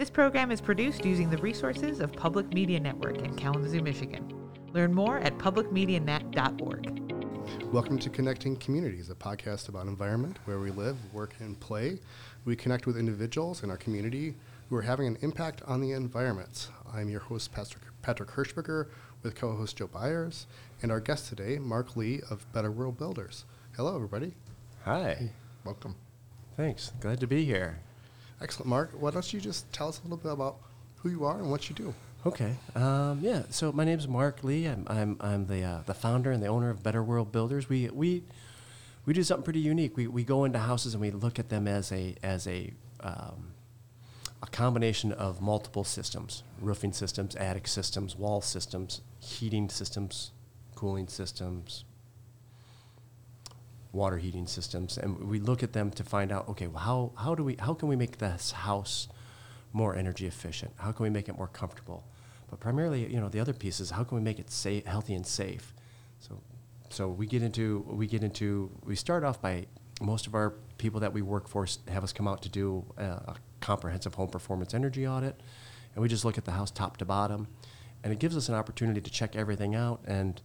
This program is produced using the resources of Public Media Network in Kalamazoo, Michigan. Learn more at publicmedianet.org. Welcome to Connecting Communities, a podcast about environment where we live, work, and play. We connect with individuals in our community who are having an impact on the environment. I'm your host, Pastor Patrick Hirschberger, with co host Joe Byers, and our guest today, Mark Lee of Better World Builders. Hello, everybody. Hi. Welcome. Thanks. Glad to be here. Excellent, Mark. Why don't you just tell us a little bit about who you are and what you do? Okay. Um, yeah. So my name is Mark Lee. I'm I'm, I'm the uh, the founder and the owner of Better World Builders. We we we do something pretty unique. We we go into houses and we look at them as a as a um, a combination of multiple systems: roofing systems, attic systems, wall systems, heating systems, cooling systems, water heating systems, and we look at them to find out, okay, well, how, how do we, how can we make this house more energy efficient? How can we make it more comfortable? But primarily, you know, the other piece is how can we make it safe, healthy and safe? So, so we get into, we get into, we start off by most of our people that we work for have us come out to do a, a comprehensive home performance energy audit, and we just look at the house top to bottom, and it gives us an opportunity to check everything out and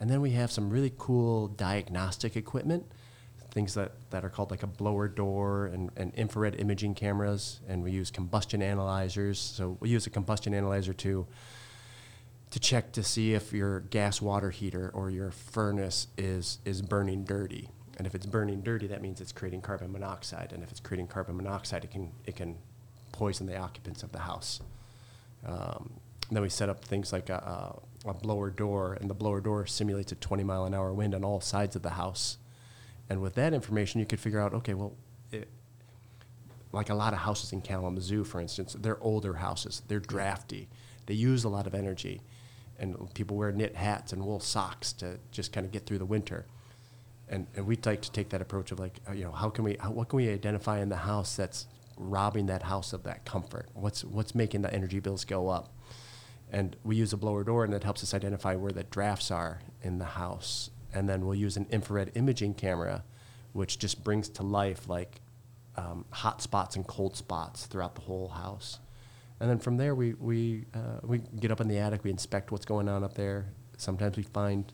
and then we have some really cool diagnostic equipment, things that, that are called like a blower door and, and infrared imaging cameras. And we use combustion analyzers. So we use a combustion analyzer to, to check to see if your gas water heater or your furnace is, is burning dirty. And if it's burning dirty, that means it's creating carbon monoxide. And if it's creating carbon monoxide, it can, it can poison the occupants of the house. Um, then we set up things like a, a, a, blower door, and the blower door simulates a 20 mile an hour wind on all sides of the house. And with that information, you could figure out, okay, well, it, like a lot of houses in Kalamazoo, for instance, they're older houses, they're drafty, they use a lot of energy, and people wear knit hats and wool socks to just kind of get through the winter. And, and we'd like to take that approach of like, uh, you know, how can we, how, what can we identify in the house that's robbing that house of that comfort? What's, what's making the energy bills go up? And we use a blower door and it helps us identify where the drafts are in the house. And then we'll use an infrared imaging camera which just brings to life like um, hot spots and cold spots throughout the whole house. And then from there we, we, uh, we get up in the attic we inspect what's going on up there. Sometimes we find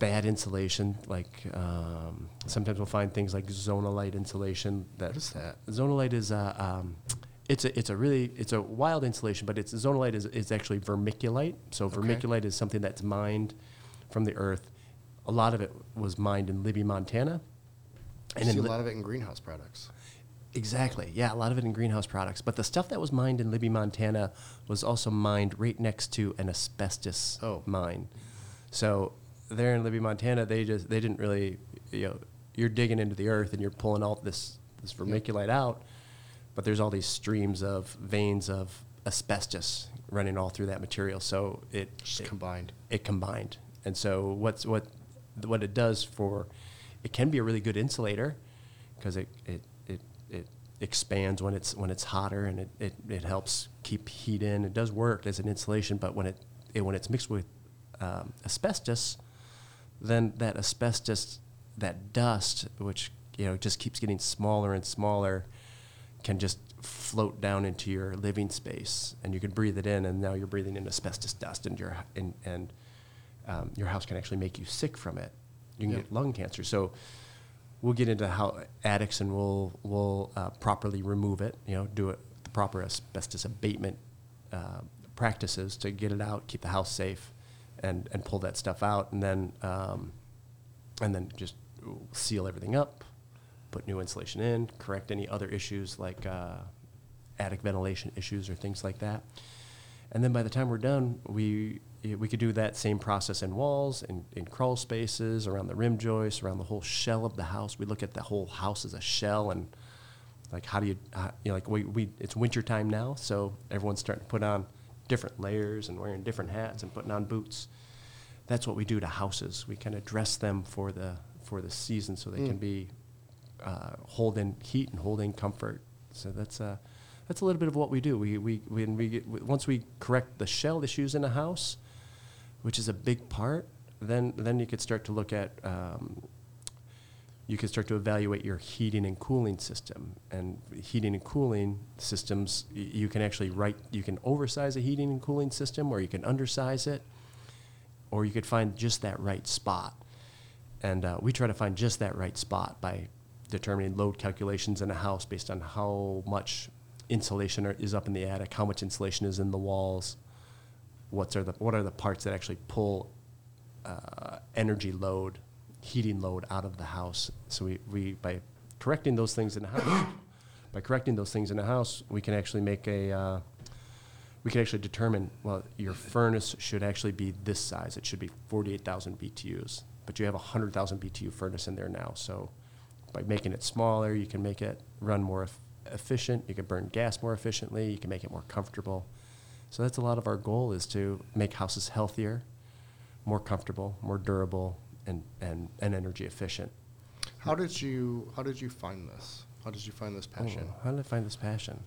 bad insulation like um, sometimes we'll find things like zonolite insulation that what is that? Zonolite is uh, um, it's a it's a really it's a wild insulation, but it's zonolite is, is actually vermiculite. So okay. vermiculite is something that's mined from the earth. A lot of it was mined in Libby, Montana. And see a lot of it in greenhouse products. Exactly. Yeah, a lot of it in greenhouse products. But the stuff that was mined in Libby, Montana was also mined right next to an asbestos oh. mine. So there in Libby, Montana, they just they didn't really you know you're digging into the earth and you're pulling all this this vermiculite yep. out but there's all these streams of veins of asbestos running all through that material. So it, it combined. It combined, and so what's what what it does for it can be a really good insulator because it, it it it expands when it's when it's hotter and it, it, it helps keep heat in. It does work as an insulation, but when it, it when it's mixed with um, asbestos, then that asbestos that dust, which you know just keeps getting smaller and smaller can just float down into your living space, and you can breathe it in, and now you're breathing in asbestos dust, and your and, and um, your house can actually make you sick from it. You can get lung cancer. So we'll get into how attics and we'll we'll uh, properly remove it. You know, do it the proper asbestos abatement uh, practices to get it out, keep the house safe, and and pull that stuff out, and then um, and then just seal everything up, put new insulation in, correct any other issues like uh, attic ventilation issues or things like that. And then by the time we're done, we we could do that same process in walls, in, in crawl spaces, around the rim joists, around the whole shell of the house. We look at the whole house as a shell and like how do you, uh, you know, like we, we it's winter time now, so everyone's starting to put on different layers and wearing different hats and putting on boots. That's what we do to houses. We kind of dress them for the for the season so they mm. can be uh, hold in heat and hold in comfort. So that's uh, that's a little bit of what we do. We we when we get, once we correct the shell issues in a house, which is a big part, then then you could start to look at um, you can start to evaluate your heating and cooling system. And heating and cooling systems, y- you can actually write, you can oversize a heating and cooling system, or you can undersize it, or you could find just that right spot. And uh, we try to find just that right spot by determining load calculations in a house based on how much insulation are, is up in the attic, how much insulation is in the walls, what's are the what are the parts that actually pull uh, energy load, heating load out of the house. So we, we by correcting those things in the house, by correcting those things in the house, we can actually make a uh, we can actually determine well your furnace should actually be this size. It should be 48,000 BTUs, but you have a 100,000 BTU furnace in there now. So by making it smaller, you can make it run more eff- efficient. You can burn gas more efficiently. You can make it more comfortable. So that's a lot of our goal is to make houses healthier, more comfortable, more durable, and, and, and energy efficient. How did you How did you find this? How did you find this passion? Oh, how did I find this passion?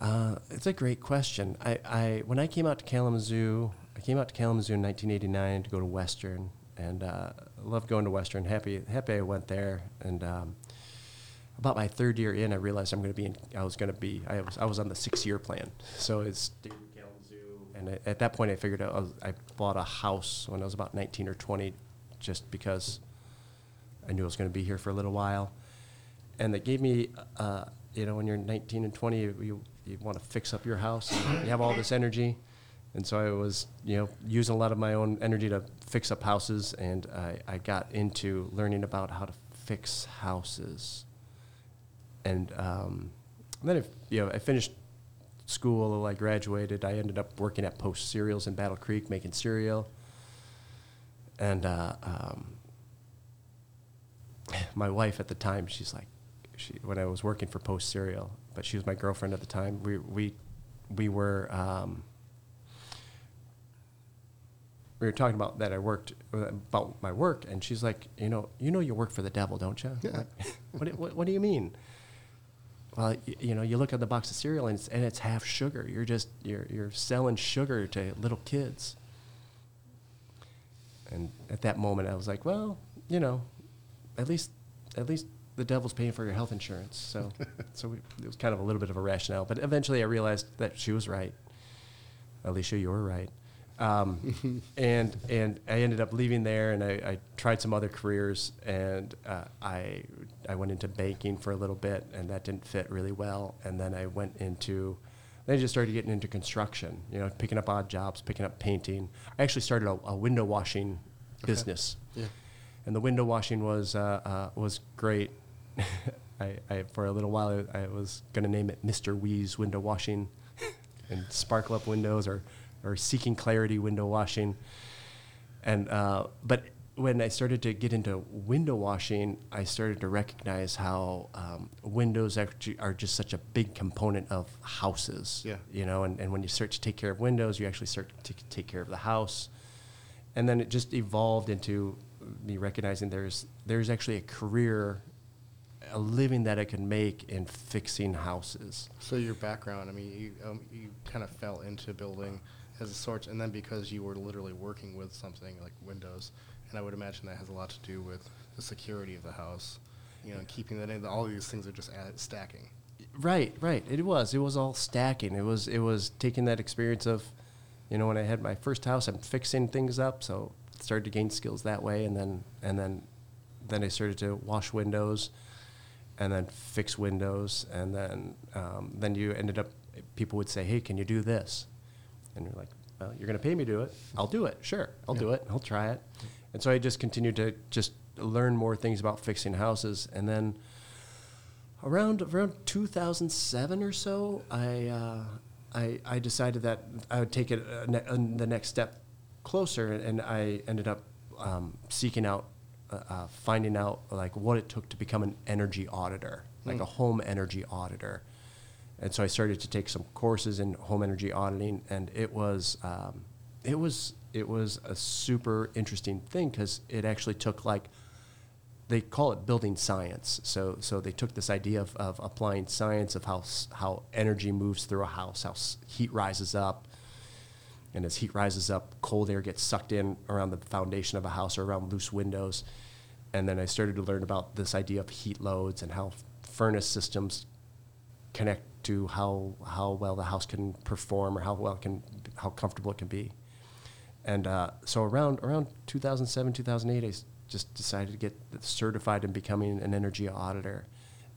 Uh, it's a great question. I, I when I came out to Kalamazoo, I came out to Kalamazoo in 1989 to go to Western, and uh, loved going to Western. Happy happy I went there. And um, about my third year in, I realized I'm going to be in. I was going to be. I was I was on the six year plan. So it's and at that point I figured I, was, I bought a house when I was about 19 or 20, just because I knew I was going to be here for a little while and that gave me, uh, you know, when you're 19 and 20, you, you, you want to fix up your house. You have all this energy, and so I was, you know, using a lot of my own energy to fix up houses, and I, I got into learning about how to fix houses. And um, then, if, you know, I finished school. I graduated. I ended up working at Post Cereals in Battle Creek, making cereal. And uh, um, my wife at the time, she's like, she when I was working for Post Cereal, but she was my girlfriend at the time. We we we were um, we were talking about that I worked about my work, and she's like, you know, you know, you work for the devil, don't you? Yeah. Like, what, do- what what do you mean? Well, y- you know, you look at the box of cereal and it's, and it's half sugar. You're just you're you're selling sugar to little kids. And at that moment, I was like, well, you know, at least at least the devil's paying for your health insurance. So so we, it was kind of a little bit of a rationale. But eventually, I realized that she was right. Alicia, you were right. Um, and and I ended up leaving there, and I, I tried some other careers, and uh, I I went into banking for a little bit, and that didn't fit really well. And then I went into then I just started getting into construction, you know, picking up odd jobs, picking up painting. I actually started a, a window washing business, Yeah. and the window washing was uh, uh, was great. I, I for a little while I, I was going to name it Mr. Wee's Window Washing, and sparkle up windows or or seeking clarity window washing, and uh, but when I started to get into window washing, I started to recognize how um, windows actually are just such a big component of houses. Yeah. You know, and, and when you start to take care of windows, you actually start to take care of the house. And then it just evolved into me recognizing there's there's actually a career, a living that I can make in fixing houses. So your background, I mean, you um, you kind of fell into building as a sort, and then because you were literally working with something like Windows, and I would imagine that has a lot to do with the security of the house, you know, and keeping that in. All these things are just stacking. Right, right. It was. It was all stacking. It was. It was taking that experience of, you know, when I had my first house, I'm fixing things up, so started to gain skills that way, and then and then, then I started to wash windows, and then fix windows, and then um, then you ended up. People would say, "Hey, can you do this?" And you're like, "Well, you're going to pay me to do it. I'll do it. Sure, I'll do it. I'll try it." And so I just continued to just learn more things about fixing houses, and then around around 2007 or so, I uh, I, I decided that I would take it uh, ne- uh, the next step closer, and I ended up um, seeking out, uh, uh, finding out like what it took to become an energy auditor, like a home energy auditor. And so I started to take some courses in home energy auditing, and it was um, it was it was a super interesting thing because it actually took like they call it building science. So, so they took this idea of, of applying science of how, how energy moves through a house, how heat rises up. And as heat rises up, cold air gets sucked in around the foundation of a house or around loose windows. and then I started to learn about this idea of heat loads and how furnace systems connect to how how well the house can perform or how well can how comfortable it can be. And uh, so around around 2007 2008, I just decided to get certified in becoming an energy auditor,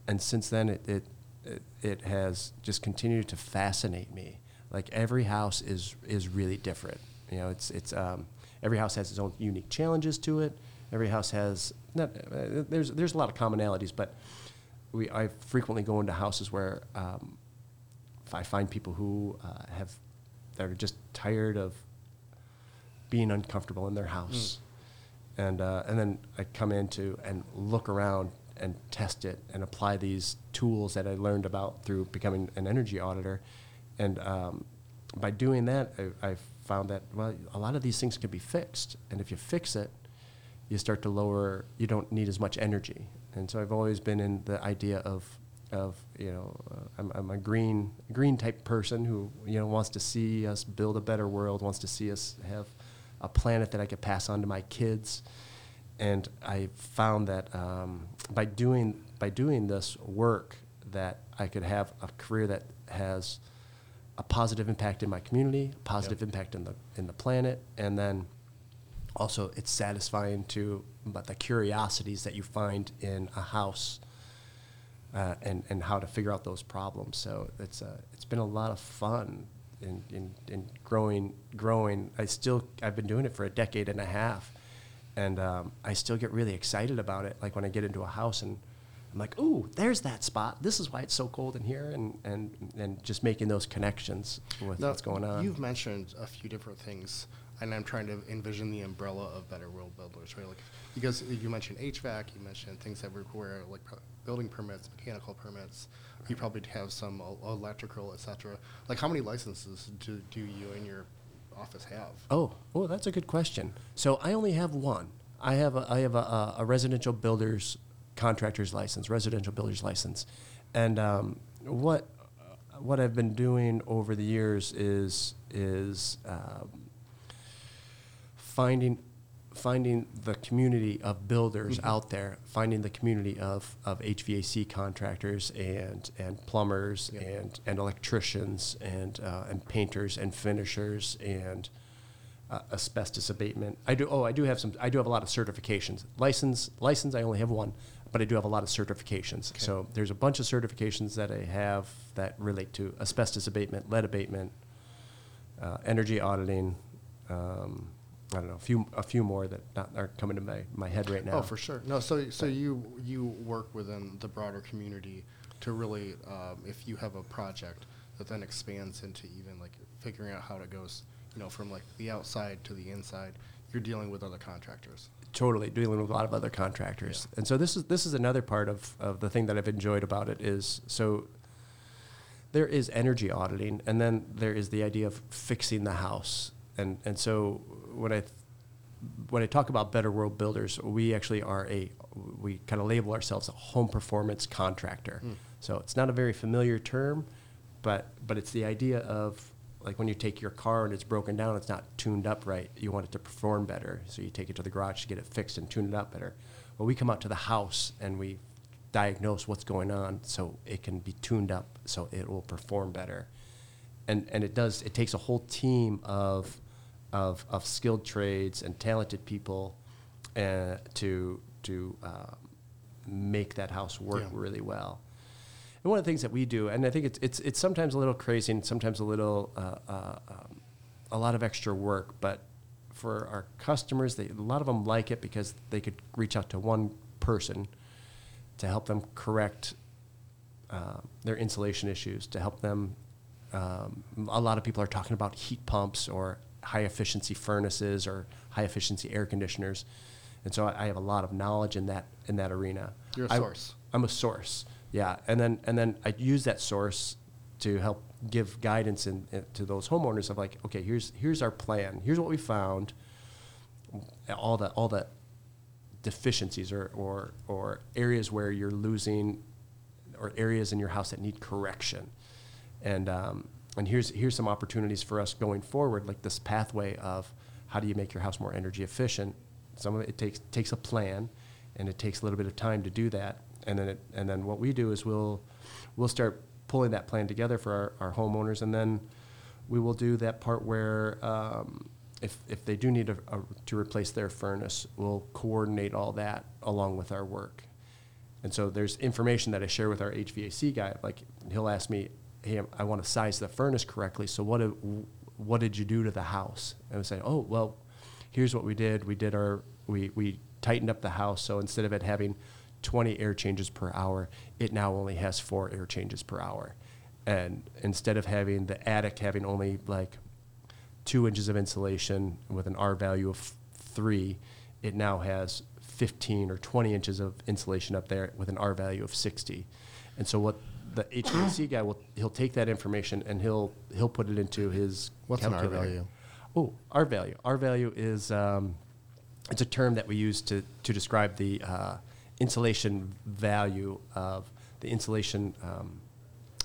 and since then it it it, it has just continued to fascinate me. Like every house is is really different. You know, it's it's um, every house has its own unique challenges to it. Every house has not uh, there's there's a lot of commonalities, but we I frequently go into houses where um, I find people who uh, have that are just tired of being uncomfortable in their house, and uh, and then I come into and look around and test it and apply these tools that I learned about through becoming an energy auditor, and um, by doing that, I, I found that well, a lot of these things can be fixed, and if you fix it, you start to lower. You don't need as much energy, and so I've always been in the idea of of you know uh, I'm, I'm a green green type person who you know wants to see us build a better world, wants to see us have a planet that I could pass on to my kids, and I found that um, by doing by doing this work that I could have a career that has a positive impact in my community, a positive impact in the in the planet, and then also it's satisfying to but the curiosities that you find in a house uh, and and how to figure out those problems. So it's uh, it's been a lot of fun in, in, in growing growing. I still I've been doing it for a decade and a half, and um, I still get really excited about it. Like when I get into a house and I'm like, ooh, there's that spot. This is why it's so cold in here, and and and just making those connections with Now, what's going on. You've mentioned a few different things, and I'm trying to envision the umbrella of Better World Builders, right? Like, because you mentioned HVAC, you mentioned things that require like pro- building permits, mechanical permits. You probably have some el- electrical, etc. Like, how many licenses do, do you and your office have? Oh, oh, that's a good question. So I only have one. I have a, I have a, a, a residential builder's contractor's license, residential builder's license, and um, what what I've been doing over the years is is um, finding finding the community of builders out there, finding the community of, of HVAC contractors and and plumbers and and electricians and uh, and painters and finishers and uh, asbestos abatement. I do. Oh, I do have some. I do have a lot of certifications. License, license. I only have one, but I do have a lot of certifications. So there's a bunch of certifications that I have that relate to asbestos abatement, lead abatement, uh, energy auditing. Um, I don't know a few a few more that not, aren't coming to my, my head right now. Oh, for sure. No, so so you you work within the broader community to really, um, if you have a project that then expands into even like figuring out how it goes, you know, from like the outside to the inside, you're dealing with other contractors. totally dealing with a lot of other contractors. And so this is this is another part of, of the thing that I've enjoyed about it is so there is energy auditing and then there is the idea of fixing the house. And and so when I when I talk about better world builders, we actually are a we kind of label ourselves a home performance contractor. Hmm. So it's not a very familiar term, but but it's the idea of like when you take your car and it's broken down, it's not tuned up right. You want it to perform better, so you take it to the garage to get it fixed and tune it up better. Well, we come out to the house and we diagnose what's going on so it can be tuned up so it will perform better. And and it does. It takes a whole team of of, of skilled trades and talented people uh, to to um, make that house work Yeah. really well. And one of the things that we do, and I think it's it's it's sometimes a little crazy and sometimes a little uh, uh, um, a lot of extra work, but for our customers, they, a lot of them like it because they could reach out to one person to help them correct uh, their insulation issues, to help them. Um, a lot of people are talking about heat pumps or high efficiency furnaces or high efficiency air conditioners, and so I, I have a lot of knowledge in that in that arena. You're a I- source. I'm a source, yeah, and then and then I use that source to help give guidance in, in- to those homeowners of like, okay, here's here's our plan, here's what we found, all the all the deficiencies or or or areas where you're losing, or areas in your house that need correction, and um, and here's here's some opportunities for us going forward, like this pathway of how do you make your house more energy efficient. Some of it takes takes a plan, and it takes a little bit of time to do that. And then it, and then what we do is we'll we'll start pulling that plan together for our, our homeowners, and then we will do that part where um, if if they do need a, a, to replace their furnace, we'll coordinate all that along with our work. And so there's information that I share with our HVAC guy. Like he'll ask me, "Hey, I want to size the furnace correctly. So what what did you do to the house?" And I say, "Oh, well, here's what we did. We did our we we tightened up the house. So instead of it having 20 air changes per hour, it now only has four air changes per hour. And instead of having the attic having only like two inches of insulation with an R value of three, it now has 15 or 20 inches of insulation up there with an R value of 60. And so what the HVAC guy will he'll take that information and he'll he'll put it into his What's an R calculator. value? Oh, R value. R value is um, it's a term that we use to to describe the uh, insulation value of the insulation um,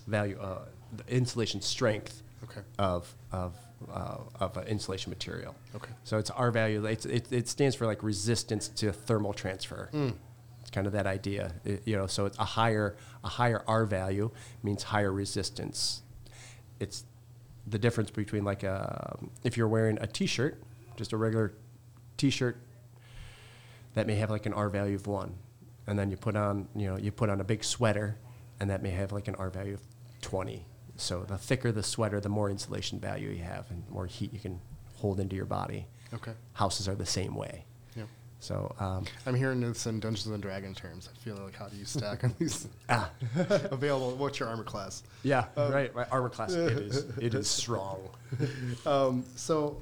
value, uh, the insulation strength Okay. of of uh, of an insulation material. Okay. So it's R value. It's, it, it stands for like resistance to thermal transfer. It's kind of that idea, It- you know. So it's a higher a higher R value means higher resistance. It's the difference between like a if you're wearing a T-shirt, just a regular T-shirt that may have like an R value of one, and then you put on you know you put on a big sweater, and that may have like an R value of twenty. So the thicker the sweater, the more insulation value you have, and more heat you can hold into your body. Okay. Houses are the same way. So um, I'm hearing this in Dungeons and Dragons terms. I feel like how do you stack on these ah, available? What's your armor class? yeah, right. My armor class it is it is strong. Um, so,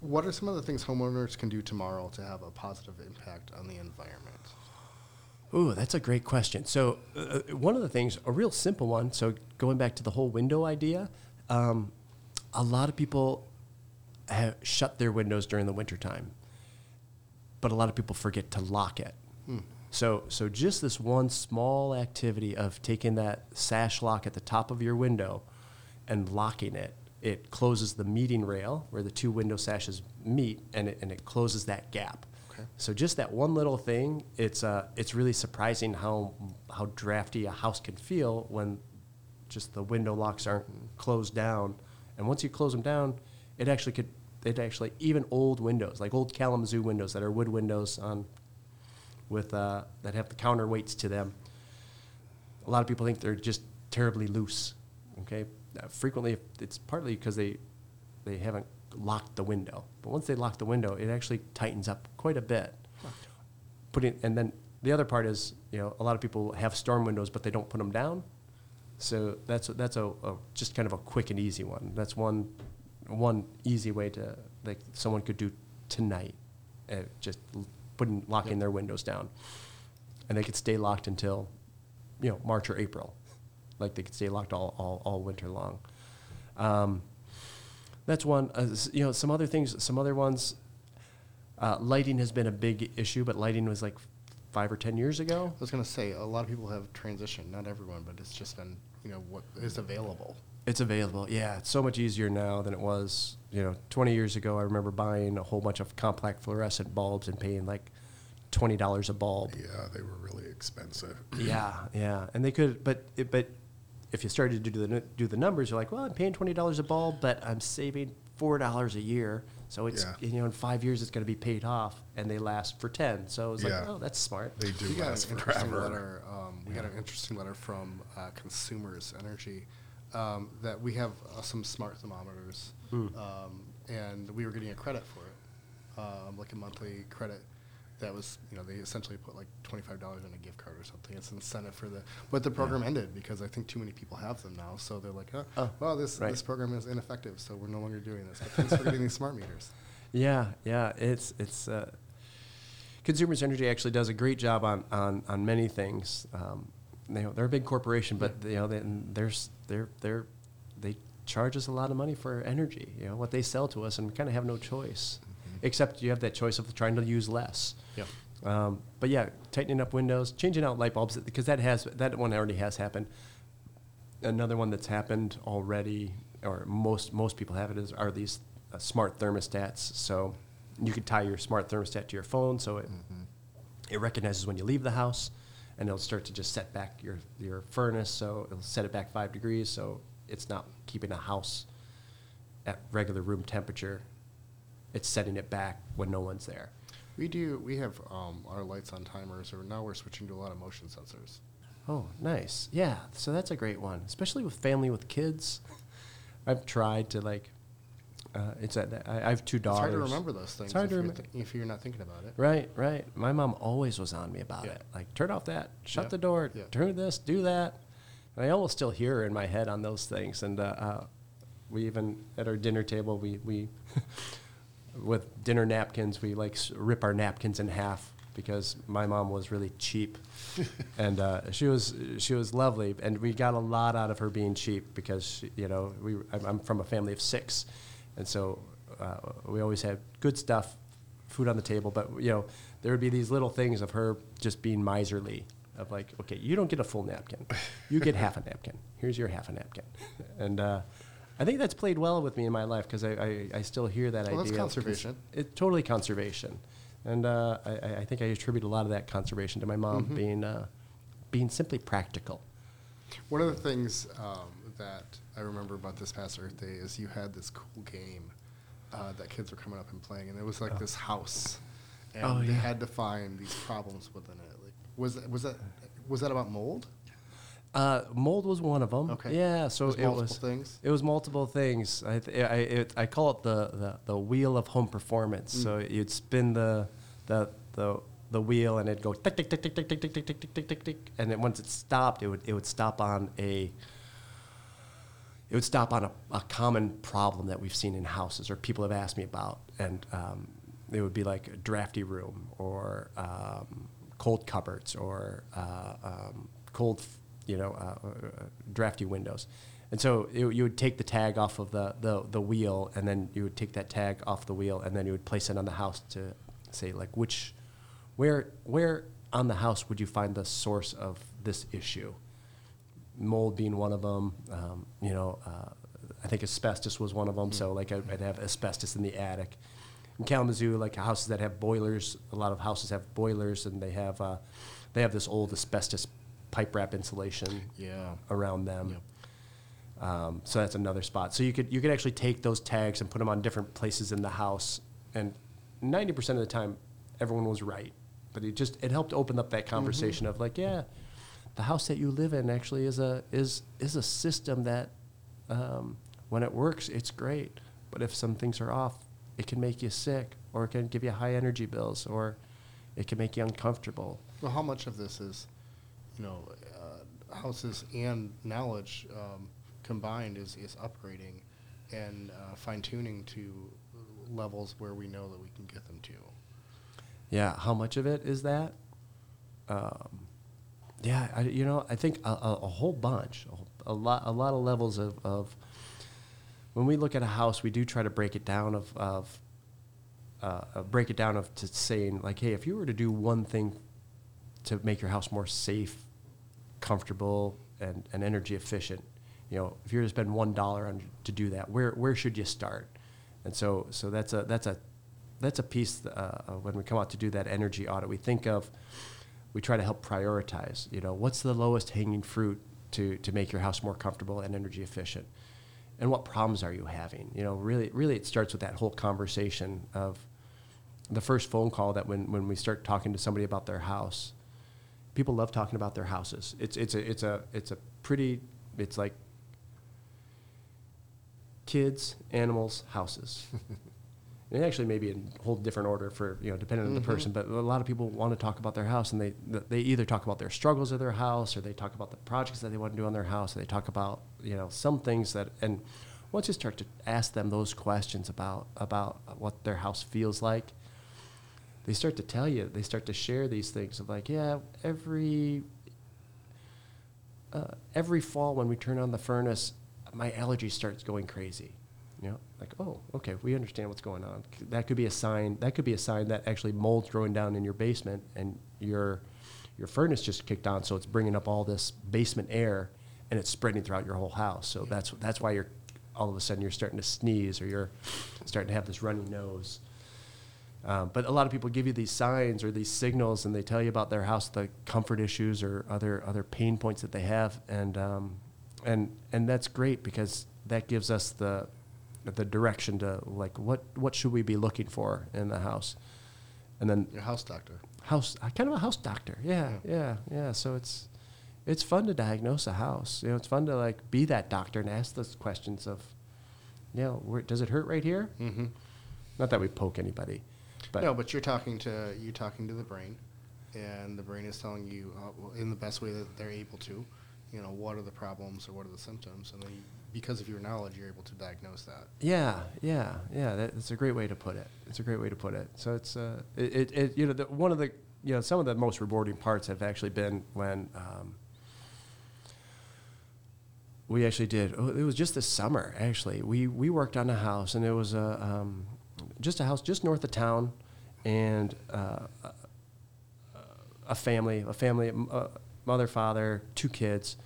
what are some of the things homeowners can do tomorrow to have a positive impact on the environment? Ooh, that's a great question. So, uh, one of the things, a real simple one, so going back to the whole window idea, um, a lot of people have shut their windows during the wintertime, but a lot of people forget to lock it. So, so just this one small activity of taking that sash lock at the top of your window and locking it, it closes the meeting rail where the two window sashes meet, and it, and it closes that gap. Okay. So just that one little thing, it's uh, it's really surprising how how drafty a house can feel when just the window locks aren't closed down. And once you close them down, it actually could it actually even old windows like old Kalamazoo windows that are wood windows on with uh, that have the counterweights to them. A lot of people think they're just terribly loose. Okay, uh, frequently it's partly because they they haven't locked the window. But once they lock the window, it actually tightens up quite a bit. Putting and then the other part is you know a lot of people have storm windows, but they don't put them down. So that's that's a, a just kind of a quick and easy one. That's one one easy way to like someone could do tonight, uh, just putting locking their windows down, and they could stay locked until you know March or April, like they could stay locked all all, all winter long. Um, that's one. Uh, you know, some other things, some other ones. Uh, lighting has been a big issue, but lighting was like five or ten years ago. I was going to say a lot of people have transitioned. Not everyone, but it's just been you know what is available. It's available. Yeah, it's so much easier now than it was. You know, 20 years ago, I remember buying a whole bunch of compact fluorescent bulbs and paying like twenty dollars a bulb. Yeah, they were really expensive. Yeah, yeah, and they could, but it, but if you started to do the do the numbers, you're like, well, I'm paying twenty dollars a bulb, but I'm saving four dollars a year, so it's Yeah. you know in five years it's going to be paid off, and they last for ten. So it's Yeah. like, oh, that's smart. They do we got last an interesting forever. letter. Um, we got an interesting letter from uh, Consumers Energy um, that we have uh, some smart thermometers, Hmm. um, and we were getting a credit for it, um, like a monthly credit. That was, you know, they essentially put like twenty-five dollars in a gift card or something. It's an incentive for the, but the program ended because I think too many people have them now. So they're like, oh, Oh, well, this right. this program is ineffective, so we're no longer doing this. But thanks for getting these smart meters. Yeah, yeah, it's it's. Uh, Consumers Energy actually does a great job on on, on many things. Um, they, they're a big corporation, but you know they, they're they're they're they charge us a lot of money for energy. You know what they sell to us, and we kind of have no choice, except you have that choice of trying to use less. Yeah. Um, but yeah, tightening up windows, changing out light bulbs because that has that one already has happened. Another one that's happened already, or most most people have it, is are these uh, smart thermostats. So you could tie your smart thermostat to your phone, so it It recognizes when you leave the house, and it'll start to just set back your your furnace. So it'll set it back five degrees, so it's not keeping a house at regular room temperature. It's setting it back when no one's there. We do. We have um, our lights on timers, or now we're switching to a lot of motion sensors. Oh, nice. Yeah, so that's a great one, especially with family with kids. I've tried to like. Uh, it's a, I, I have two daughters. It's hard to remember those things It's hard if, to you're thi- if you're not thinking about it. Right, right. My mom always was on me about Yeah. it. Like, turn off that, shut Yeah. the door, Yeah. turn this, do that. And I almost still hear her in my head on those things. And uh, uh, we even at our dinner table, we we with dinner napkins, we like rip our napkins in half because my mom was really cheap, and uh, she was she was lovely, and we got a lot out of her being cheap because she, you know we I'm, I'm from a family of six, and so uh, we always had good stuff, food on the table, but you know there would be these little things of her just being miserly. Of like, okay, you don't get a full napkin, you get half a napkin. Here's your half a napkin, and uh, I think that's played well with me in my life because I, I, I still hear that Well, idea. cons- conservation. It's totally conservation, and uh, I, I- I think I attribute a lot of that conservation to my mom Mm-hmm. being uh, being simply practical. One of the things um, that I remember about this past Earth Day is you had this cool game uh, that kids were coming up and playing, and it was like this house, and Oh, they yeah. had to find these problems within it. Like, was that, was that was that about mold? Uh, mold was one of them. Okay. Yeah. So it multiple was things? It was multiple things. I th- I, it, I call it the, the, the wheel of home performance. So Mm. you'd spin the the the the wheel and it'd go tick tick tick tick tick tick tick tick tick tick tick tick, and then once it stopped, it would it would stop on a it would stop on a, a common problem that we've seen in houses or people have asked me about, and um, it would be like a drafty room or um, cold cupboards or uh, um, cold, you know, uh, uh, drafty windows. And so it, you would take the tag off of the, the, the wheel, and then you would take that tag off the wheel, and then you would place it on the house to say like which, where where on the house would you find the source of this issue? Mold being one of them. Um, you know, uh, I think asbestos was one of them. So like I'd, I'd have asbestos in the attic. In Kalamazoo, like houses that have boilers, a lot of houses have boilers, and they have uh, they have this old asbestos pipe wrap insulation Yeah. around them. Yep. Um, so that's another spot. So you could you could actually take those tags and put them on different places in the house, and ninety percent of the time, everyone was right. But it just it helped open up that conversation of like, yeah, the house that you live in actually is a is is a system that um, when it works, it's great. But if some things are off, it can make you sick, or it can give you high energy bills, or it can make you uncomfortable. Well, how much of this is, you know, uh, houses and knowledge um, combined is, is upgrading and uh, fine tuning to levels where we know that we can get them to. Yeah, how much of it is that? Um, yeah, I, you know, I think a, a, a whole bunch, a, a lot, a lot of levels of, of. When we look at a house, we do try to break it down of, of uh, break it down of to saying like, hey, if you were to do one thing to make your house more safe, comfortable, and, and energy efficient, you know, if you were to spend one dollar on to do that, where where should you start? And so so that's a that's a that's a piece uh, when we come out to do that energy audit. We think of we try to help prioritize. You know, what's the lowest hanging fruit to to make your house more comfortable and energy efficient, and what problems are you having? You know, really really it starts with that whole conversation of the first phone call that when when we start talking to somebody about their house, people love talking about their houses. It's it's a it's a it's a pretty it's like kids, animals, houses. and actually maybe in a whole different order for you know depending on the person. But a lot of people want to talk about their house, and they they either talk about their struggles of their house, or they talk about the projects that they want to do on their house, or they talk about you know some things that and once you start to ask them those questions about about what their house feels like they start to tell you, they start to share these things of like, yeah, every uh, every fall when we turn on the furnace, my allergy starts going crazy. Know, like, oh, okay, we understand what's going on. That could be a sign. That could be a sign that actually mold's growing down in your basement, and your your furnace just kicked on, so it's bringing up all this basement air, and it's spreading throughout your whole house. So that's that's why you're all of a sudden you're starting to sneeze or you're starting to have this runny nose. Um, but a lot of people give you these signs or these signals, and they tell you about their house, the comfort issues or other other pain points that they have, and um, and and that's great because that gives us the the direction to like what what should we be looking for in the house, and then Your house doctor. house kind of a house doctor. Yeah, yeah yeah. So it's it's fun to diagnose a house. You know it's fun to like be that doctor and ask those questions of you know where, does it hurt right here? Mm-hmm. not that we poke anybody but no, but you're talking to you're talking to the brain, and the brain is telling you uh, in the best way that they're able to, you know, what are the problems or what are the symptoms, and then because of your knowledge, you're able to diagnose that. yeah yeah yeah that, that's a great way to put it it's a great way to put it so it's uh it, it, it you know the, one of the you know some of the most rewarding parts have actually been when um, we actually did. Oh, it was just this summer. Actually, we we worked on a house, and it was a um, just a house just north of town, and uh, a- a family, a family, uh, mother, father, two kids.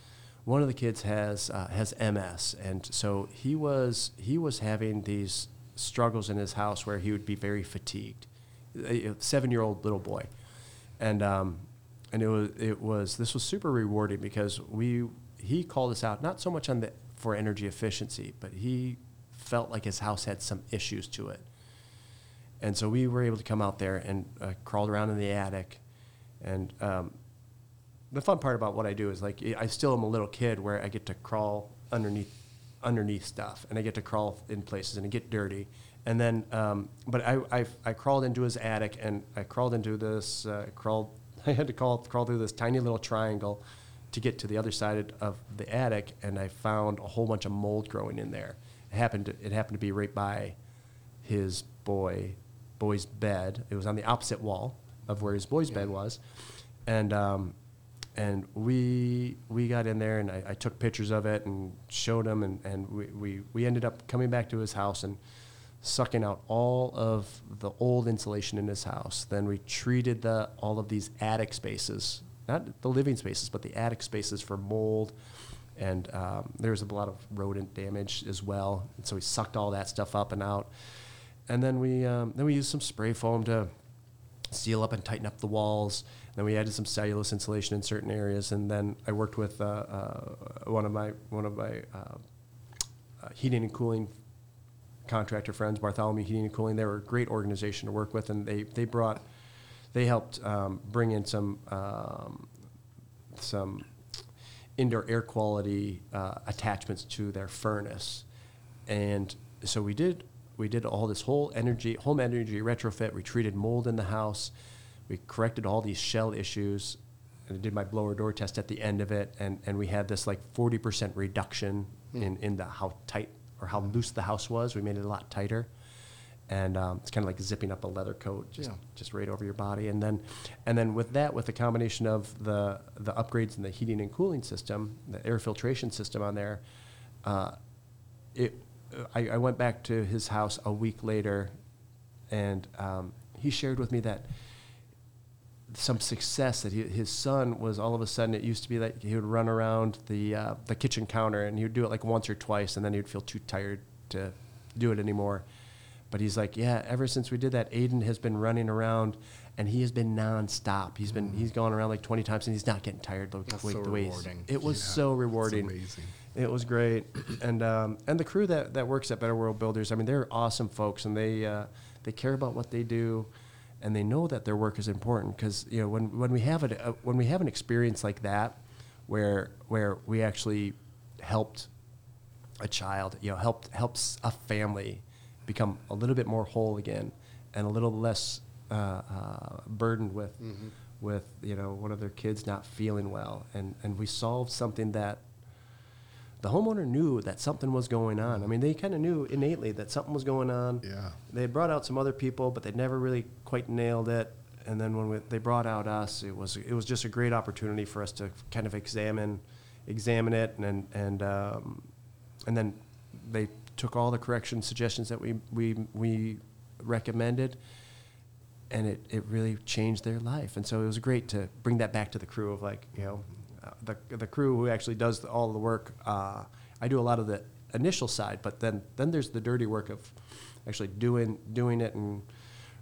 One of the kids has uh, has MS, and so he was he was having these struggles in his house where he would be very fatigued. A seven year old little boy, and um, and it was it was this was super rewarding because we he called us out not so much on the for energy efficiency, but he felt like his house had some issues to it, and so we were able to come out there and uh, crawled around in the attic, and um, the fun part about what I do is like I still am a little kid where I get to crawl underneath underneath stuff and I get to crawl in places and get dirty. And then, um, but I, I, I crawled into his attic and I crawled into this, uh, crawled, I had to crawl, crawl through this tiny little triangle to get to the other side of the attic and I found a whole bunch of mold growing in there. It happened to, it happened to be right by his boy, boy's bed. It was on the opposite wall of where his boy's bed was. And, um, and we we got in there and I, I took pictures of it and showed him and, and we, we, we ended up coming back to his house and sucking out all of the old insulation in his house. Then we treated the all of these attic spaces, not the living spaces, but the attic spaces for mold. And um, there was a lot of rodent damage as well. And so we sucked all that stuff up and out. And then we um, then we used some spray foam to seal up and tighten up the walls. And Then we added some cellulose insulation in certain areas, and then I worked with uh, uh, one of my one of my uh, uh, heating and cooling contractor friends, Bartholomew Heating and Cooling. They were a great organization to work with, and they they brought they helped um, bring in some um, some indoor air quality uh, attachments to their furnace, and so we did we did all this whole energy home energy retrofit. We treated mold in the house. We corrected all these shell issues. And I did my blower door test at the end of it, and, and we had this like 40% reduction in, in the how tight or how loose the house was. We made it a lot tighter. And um, it's kind of like zipping up a leather coat, just, Yeah. just right over your body. And then, and then with that, with the combination of the, the upgrades in the heating and cooling system, the air filtration system on there, uh, it, I, I went back to his house a week later, and um, he shared with me that some success that he, his son was all of a sudden. It used to be that he would run around the uh, the kitchen counter and he would do it like once or twice, and then he would feel too tired to do it anymore. But he's like, yeah, ever since we did that, Aiden has been running around, and he has been nonstop. He's been he's gone around like 20 times, and he's not getting tired. The, That's way, so the way rewarding. It was Yeah, so it's rewarding. amazing. It was great, and um, and the crew that, that works at Better World Builders. I mean, they're awesome folks, and they uh, they care about what they do, and they know that their work is important. Because you know, when when we have a, when we have an experience like that, where where we actually helped a child, you know, helped helps a family become a little bit more whole again, and a little less uh, uh, burdened with with you know one of their kids not feeling well, and and we solved something that the homeowner knew that something was going on. I mean, they kind of knew innately that something was going on. Yeah. They had brought out some other people, but they never really quite nailed it. And then when we, they brought out us, it was it was just a great opportunity for us to kind of examine examine it, and and um, and then they took all the correction suggestions that we we we recommended, and it, it really changed their life. And so it was great to bring that back to the crew of like, you know, the, the crew who actually does all the work. Uh, I do a lot of the initial side, but then, then there's the dirty work of actually doing, doing it and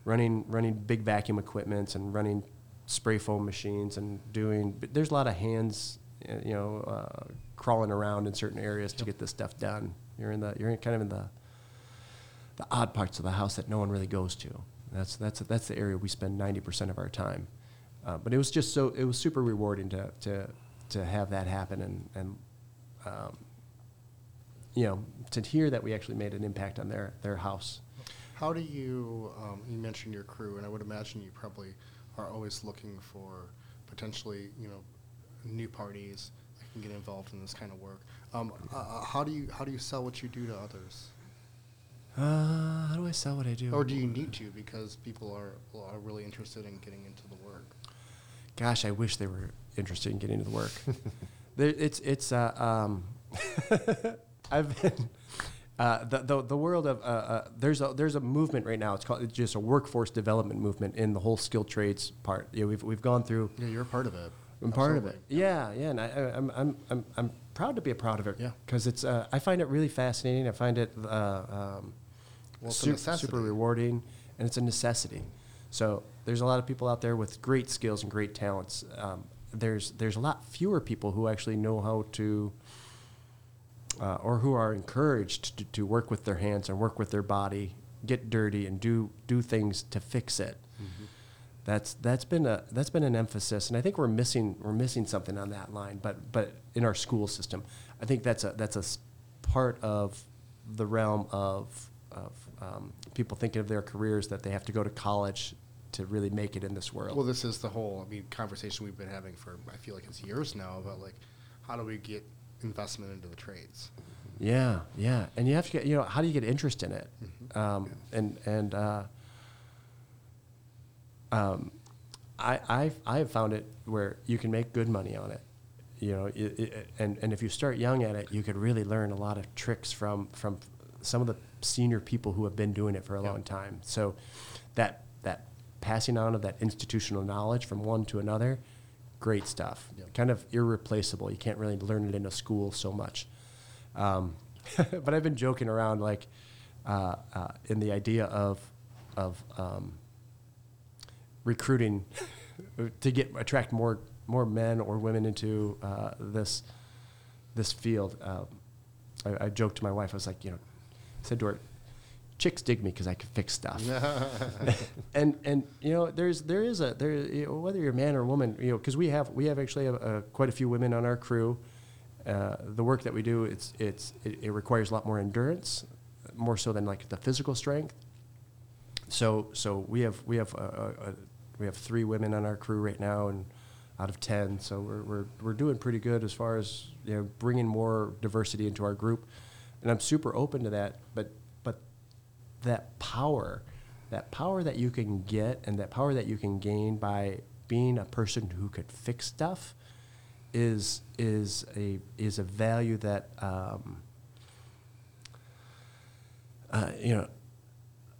running running big vacuum equipments and running spray foam machines and doing. But there's a lot of hands, uh, you know, uh, crawling around in certain areas to get this stuff done. You're in the you're in kind of in the the odd parts of the house that no one really goes to. That's that's that's the area we spend ninety percent of our time. Uh, but it was just so it was super rewarding to to to have that happen and and um, you know to hear that we actually made an impact on their their house. How do you, um, you mentioned your crew, and I would imagine you probably are always looking for potentially, you know, new parties that can get involved in this kind of work. Um, uh, how do you how do you sell what you do to others, Uh, how do I sell what I do? or do you need to because people are are really interested in getting into the work? Gosh, I wish they were interested in getting into the work. there, it's it's uh, um, I've been uh, the, the the world of uh, uh, there's a there's a movement right now. It's called it's just a workforce development movement in the whole skilled trades part. Yeah, we've we've gone through. Yeah, you're a part of it. I'm part of it. Yeah, yeah, and I, I- I'm, I'm, I'm, I'm proud to be a part of it. Yeah. because it's, uh, I find it really fascinating. I find it uh, um, Well, a super rewarding, and it's a necessity. So there's a lot of people out there with great skills and great talents. Um, there's there's a lot fewer people who actually know how to, uh, or who are encouraged to, to work with their hands and work with their body, get dirty, and do do things to fix it that's that's been a that's been an emphasis, and I think we're missing we're missing something on that line. But but in our school system, I think that's a that's a part of the realm of of um, people thinking of their careers that they have to go to college to really make it in this world. Well, this is the whole, I mean, conversation we've been having for, I feel like it's years now about like, how do we get investment into the trades? Yeah, yeah, and you have to get you know how do you get interest in it, Mm-hmm. um, and and uh, um, I I've I've found it where you can make good money on it, you know, i i and and if you start young at it, you could really learn a lot of tricks from from some of the senior people who have been doing it for a Yeah. long time. So that passing on of that institutional knowledge from one to another, great stuff. Yep. Kind of irreplaceable. You can't really learn it in a school so much. Um, but I've been joking around like uh, uh, in the idea of of um, recruiting to get attract more more men or women into uh, this this field. Um, I, I joked to my wife. I was like, you know, said to her, "Chicks dig me because I can fix stuff." and and you know, there's there is a there you know, whether you're a man or a woman, you know, because we have we have actually have, uh, quite a few women on our crew. Uh, the work that we do, it's it's it, it requires a lot more endurance, more so than like the physical strength. So so we have we have uh, uh, uh, we have three women on our crew right now, and out of ten, so we're we're we're doing pretty good as far as you know bringing more diversity into our group, and I'm super open to that. But that power, that power that you can get, and that power that you can gain by being a person who could fix stuff, is is a is a value that. Um, uh, you know,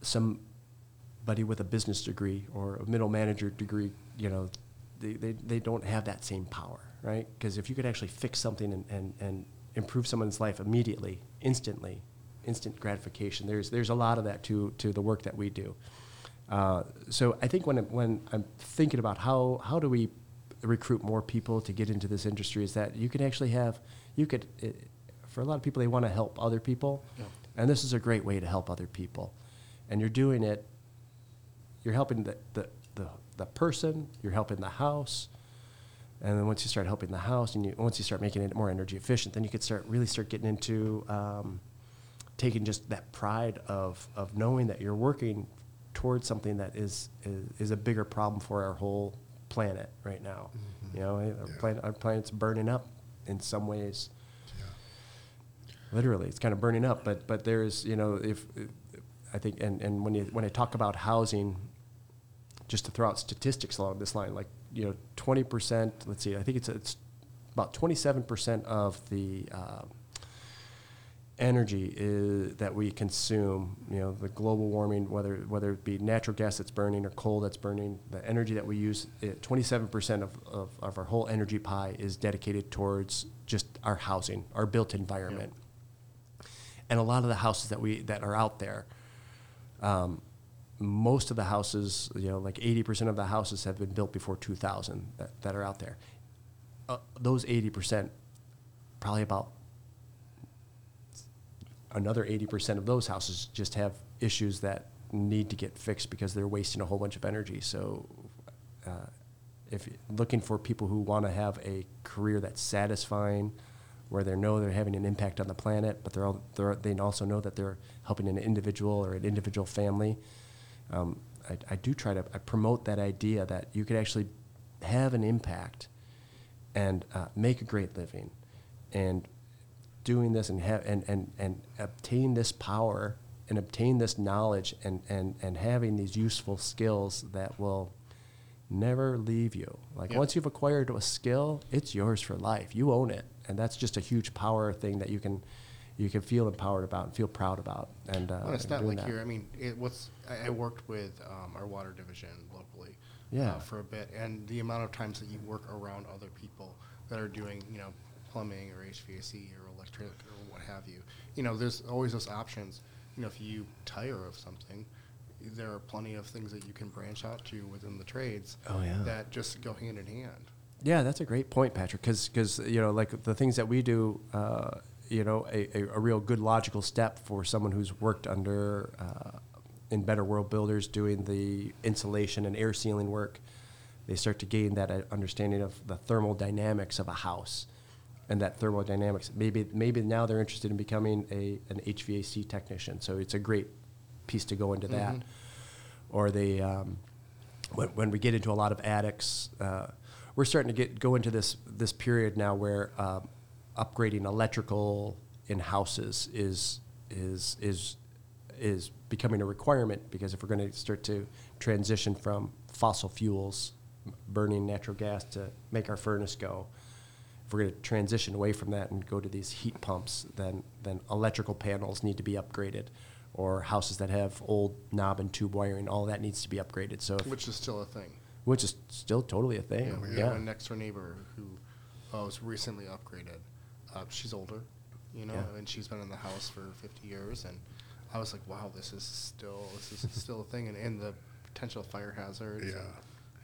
somebody with a business degree or a middle manager degree, you know, they, they, they don't have that same power, right? Because if you could actually fix something and, and, and improve someone's life immediately, instantly, instant gratification, there's, there's a lot of that to, to the work that we do. Uh, so I think when, I'm- when I'm thinking about how, how do we recruit more people to get into this industry is that you can actually have, you could, eh, for a lot of people, they want to help other people. Yeah. And this is a great way to help other people. And you're doing it, you're helping the, the, the, the person, you're helping the house. And then once you start helping the house and you, once you start making it more energy efficient, then you could start really start getting into um, taking just that pride of, of knowing that you're working towards something that is, is, is a bigger problem for our whole planet right now. You know, our, Yeah. planet, our planet's burning up in some ways Yeah. literally it's kind of burning up but but there's you know if i think and and when you when i talk about housing just to throw out statistics along this line like you know 20% let's see i think it's it's about 27% of the uh, energy is, that we consume you know the global warming whether whether it be natural gas that's burning or coal that's burning the energy that we use it, 27% of, of, of our whole energy pie is dedicated towards just our housing our built environment and a lot of the houses that we that are out there um, most of the houses, you know, like 80% of the houses have been built before 2000 that, that are out there. Uh, those 80%, probably about another 80% of those houses just have issues that need to get fixed because they're wasting a whole bunch of energy. So, uh, if you're looking for people who want to have a career that's satisfying, where they know they're having an impact on the planet, but they're, all, they're they also know that they're helping an individual or an individual family. Um, I, I do try to I promote that idea that you could actually have an impact and uh, make a great living, and doing this and have and, and, and obtain this power and obtain this knowledge and, and, and having these useful skills that will never leave you. Like Yeah. once you've acquired a skill, it's yours for life. You own it, and that's just a huge power thing that you can you can feel empowered about and feel proud about. And uh, Well, it's not like that. here. I mean, it was. I, I worked with um, our water division locally, Yeah. uh, for a bit, and the amount of times that you work around other people that are doing, you know, plumbing or HVAC or electric or what have you. You know, there's always those options. You know, if you tire of something, there are plenty of things that you can branch out to within the trades. Oh, yeah. That just go hand in hand. Yeah, that's a great point, Patrick. Because you know, like the things that we do, uh, you know, a, a, a real good logical step for someone who's worked under uh, in Better World Builders doing the insulation and air sealing work. They start to gain that uh, understanding of the thermal dynamics of a house, and that thermodynamics. Maybe maybe now they're interested in becoming a an HVAC technician. So it's a great piece to go into that. Or they um, when, when we get into a lot of attics, uh, we're starting to get go into this this period now where um, upgrading electrical in houses is is is is becoming a requirement because if we're going to start to transition from fossil fuels, burning natural gas to make our furnace go, if we're going to transition away from that and go to these heat pumps, then then electrical panels need to be upgraded, or houses that have old knob and tube wiring, all that needs to be upgraded. So, Which is still a thing. which is still totally a thing. know, we yeah. have a next door neighbor who uh, was recently upgraded. Uh, she's older, you know, Yeah. and she's been in the house for 50 years. And I was like, wow, this is still this is still a thing, and, and the potential fire hazards, Yeah.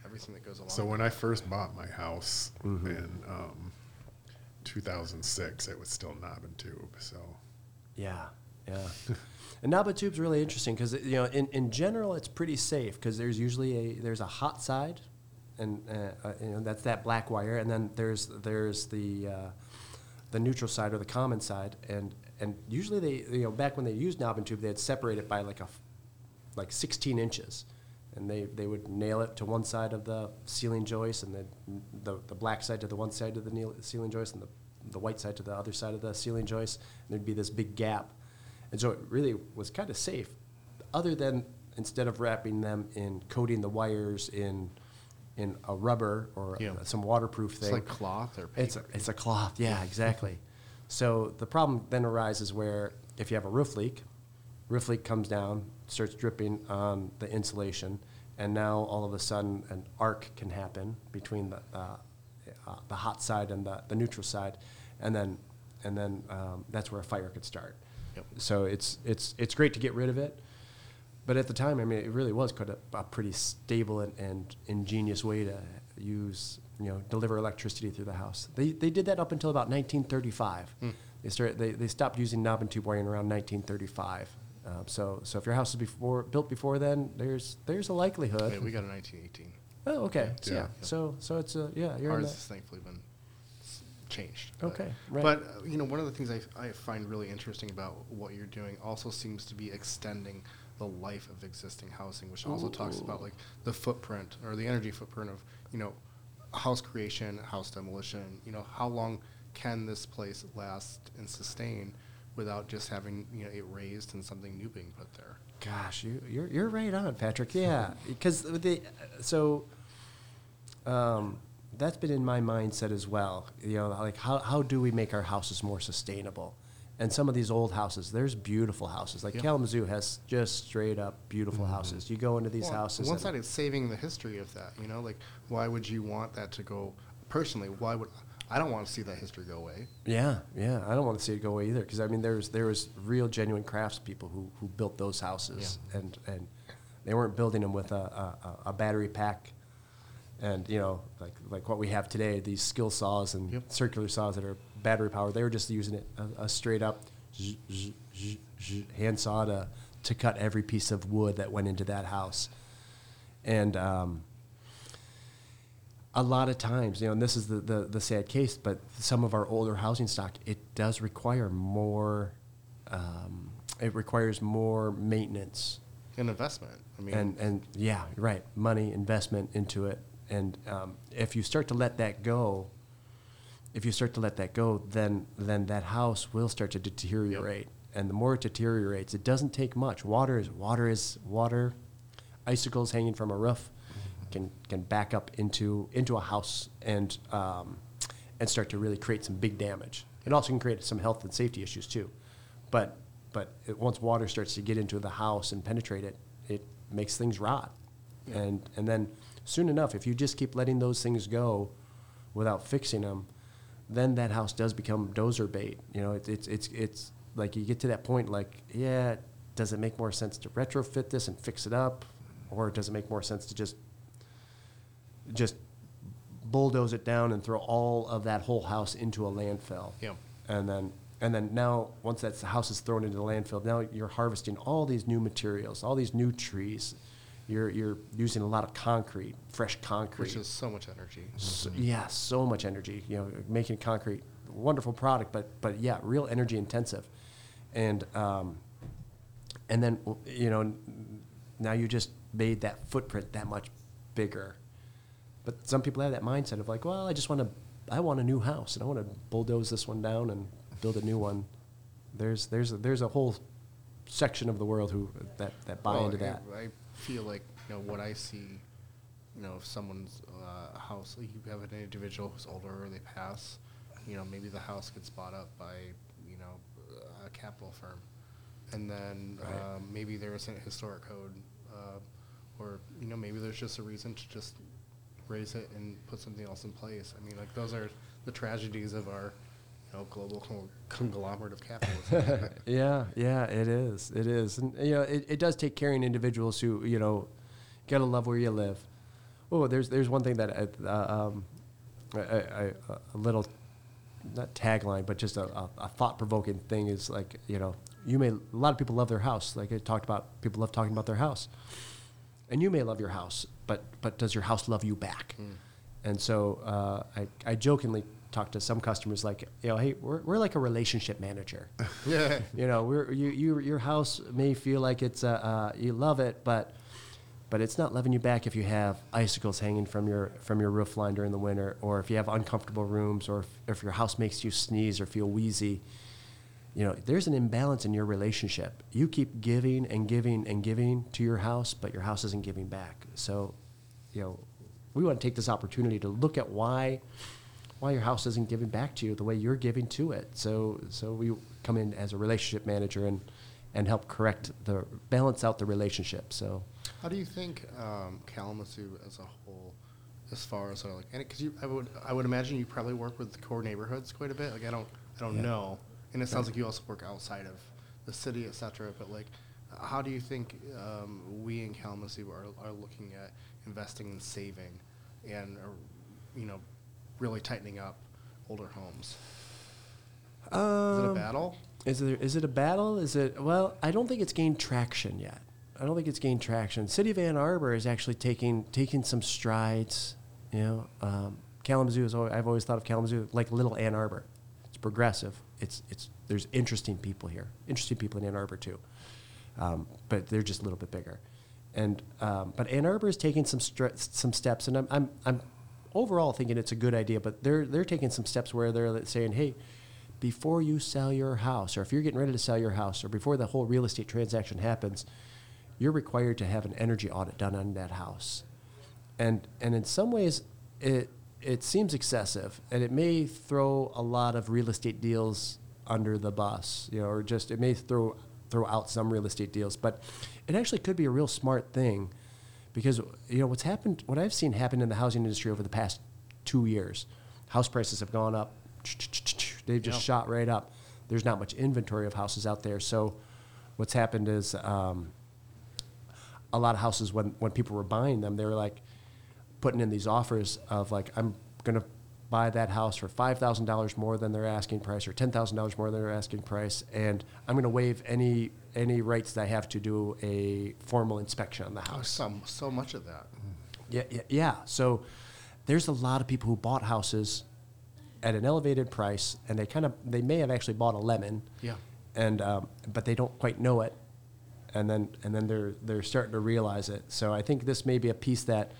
everything that goes along. So when. I first bought my house Mm-hmm. in um, 2006, it was still knob and tube. So Yeah, yeah. and knob and tube's really interesting because you know, in, in general, it's pretty safe because there's usually a there's a hot side, and uh, uh, you know that's that black wire, and then there's there's the uh, the neutral side or the common side, and and usually they you know back when they used knob and tube, they'd separate it by like a like 16 inches. And they, they would nail it to one side of the ceiling joist, and the, the, the black side to the one side of the nail- ceiling joist, and the, the white side to the other side of the ceiling joist. And there'd be this big gap. And so it really was kind of safe, other than instead of wrapping them in coating the wires in, in a rubber or Yeah. some waterproof it's thing. like cloth or paper. It's a, it's a cloth, yeah, exactly. So the problem then arises where if you have a roof leak, roof leak comes down, starts dripping on the insulation, and now all of a sudden an arc can happen between the uh, uh, the hot side and the, the neutral side, and then and then um, that's where a fire could start. Yep. So it's it's it's great to get rid of it, but at the time, I mean, it really was quite a, a pretty stable and, and ingenious way to use, you know, deliver electricity through the house. They, they did that up until about 1935. They started they, they stopped using knob and tube wiring around 1935. Uh, so so if your house is before built before then, there's there's a likelihood. Wait, we got a 1918. oh, okay. So, yeah. Yeah. So so it's a yeah. You're Ours has thankfully been changed. but- Okay, right. But uh, you know, one of the things I, I find really interesting about what you're doing also seems to be extending the life of existing housing, which also talks about like the footprint or the energy footprint of you know house creation, house demolition. You know, how long can this place last and sustain without just having you know it razed and something new being put there? Gosh, you, you're you're right on, Patrick. Yeah, because the so um, that's been in my mindset as well. You know, like how how do we make our houses more sustainable? And some of these old houses, there's beautiful houses. Like Yeah. Kalamazoo has just straight up beautiful houses. You go into these Well, houses. On one side, it's saving the history of that. You know, like why would you want that to go? Personally, why would I don't want to see that history go away. Yeah, yeah. I don't want to see it go away either because I mean, there's there was real genuine craftspeople who who built those houses, and and They weren't building them with a, a, a battery pack, and you know, like like what we have today, these skill saws and Yep. circular saws that are battery powered. They were just using it a, a straight up zzz, zzz, zzz, zzz hand saw to to cut every piece of wood that went into that house, and. Um, a lot of times, you know, and this is the, the, the sad case, but some of our older housing stock, it does require more, um, it requires more maintenance. An investment. I mean, And, and yeah, right, money, investment into it. And um, if you start to let that go, if you start to let that go, then, then that house will start to deteriorate. And the more it deteriorates, it doesn't take much. Water is water is water. Icicles hanging from a roof can can back up into into a house and um, and start to really create some big damage. It also can create some health and safety issues too. But but it, once water starts to get into the house and penetrate it, it makes things rot. And and then soon enough, if you just keep letting those things go without fixing them, then that house does become dozer bait. You know, it, it's it's it's like you get to that point, like yeah, does it make more sense to retrofit this and fix it up, or does it make more sense to just just bulldoze it down and throw all of that whole house into a landfill. Yeah. And then and then now once that house is thrown into the landfill, now you're harvesting all these new materials, all these new trees. You're you're using a lot of concrete, fresh concrete. which is so much energy. So, yeah, so much energy. You know, making concrete, wonderful product, but but yeah, real energy intensive, and um, and then you know, now you just made that footprint that much bigger. But some people have that mindset of like, well, I just want to, I want a new house, and I want to bulldoze this one down and build a new one. There's there's a, there's a whole section of the world who that that buy Well, into that. I feel like you know what I see. You know, if someone's uh, house, you have an individual who's older or they pass, you know, maybe the house gets bought up by you know a capital firm, and then Right. um, maybe there isn't a historic code, uh, or you know maybe there's just a reason to just raze it and put something else in place. I mean, like those are the tragedies of our you know global con- conglomerate of capitalism. Yeah, yeah, it is. It is, and you know, it, it does take caring individuals who you know, gotta love where you live. Oh, there's there's one thing that I, uh, um, I, I, a little, not tagline, but just a, a, a thought provoking thing is like you know, you may a lot of people love their house. Like I talked about, people love talking about their house, and you may love your house, but but does your house love you back? And so uh, I, I jokingly talk to some customers like, you know, hey, we're, we're like a relationship manager. yeah. you know, we're, you, you, your house may feel like it's, uh, uh, you love it, but, but it's not loving you back if you have icicles hanging from your, from your roof line during the winter, or if you have uncomfortable rooms, or if, if your house makes you sneeze or feel wheezy. You know, there's an imbalance in your relationship. You keep giving and giving and giving to your house, but your house isn't giving back. So, you know, we want to take this opportunity to look at why why your house isn't giving back to you the way you're giving to it. So so we come in as a relationship manager and and help correct the balance out the relationship. So How do you think um, Kalamazoo as a whole, as far as sort of like, because you, I would, I would imagine you probably work with the core neighborhoods quite a bit. Like I don't, I don't Yeah. know, and it sounds like you also work outside of the city, et cetera. But like, how do you think um, we in Kalamazoo are, are looking at investing in saving, and uh, you know, really tightening up older homes? Is it a Um, battle? Is it is it a battle? Is it well? I don't think it's gained traction yet. I don't think it's gained traction. City of Ann Arbor is actually taking taking some strides. You know, um, Kalamazoo is. Always, I've always thought of Kalamazoo like little Ann Arbor. It's progressive. It's it's there's interesting people here. Interesting people in Ann Arbor too, um, but they're just a little bit bigger. And um, but Ann Arbor is taking some str- some steps, and I'm I'm I'm overall thinking it's a good idea. But they're they're taking some steps where they're saying, hey before you sell your house, or if you're getting ready to sell your house, or before the whole real estate transaction happens, you're required to have an energy audit done on that house. And and in some ways, it it seems excessive, and it may throw a lot of real estate deals under the bus, you know, or just it may throw throw out some real estate deals. But it actually could be a real smart thing, because you know what's happened, what I've seen happen in the housing industry over the past two years, house prices have gone up. They've just Yeah. shot right up. There's not much inventory of houses out there, so what's happened is. Um, a lot of houses when when people were buying them, they were like putting in these offers of like I'm gonna buy that house for five thousand dollars more than their asking price or ten thousand dollars more than their asking price, and I'm gonna waive any any rights that I have to do a formal inspection on the house. Oh, house. so, so much of that. Yeah, yeah, yeah. So there's a lot of people who bought houses at an elevated price, and they kind of they may have actually bought a lemon. Yeah. And um, but they don't quite know it, and then and then they're they're starting to realize it. So I think this may be a piece that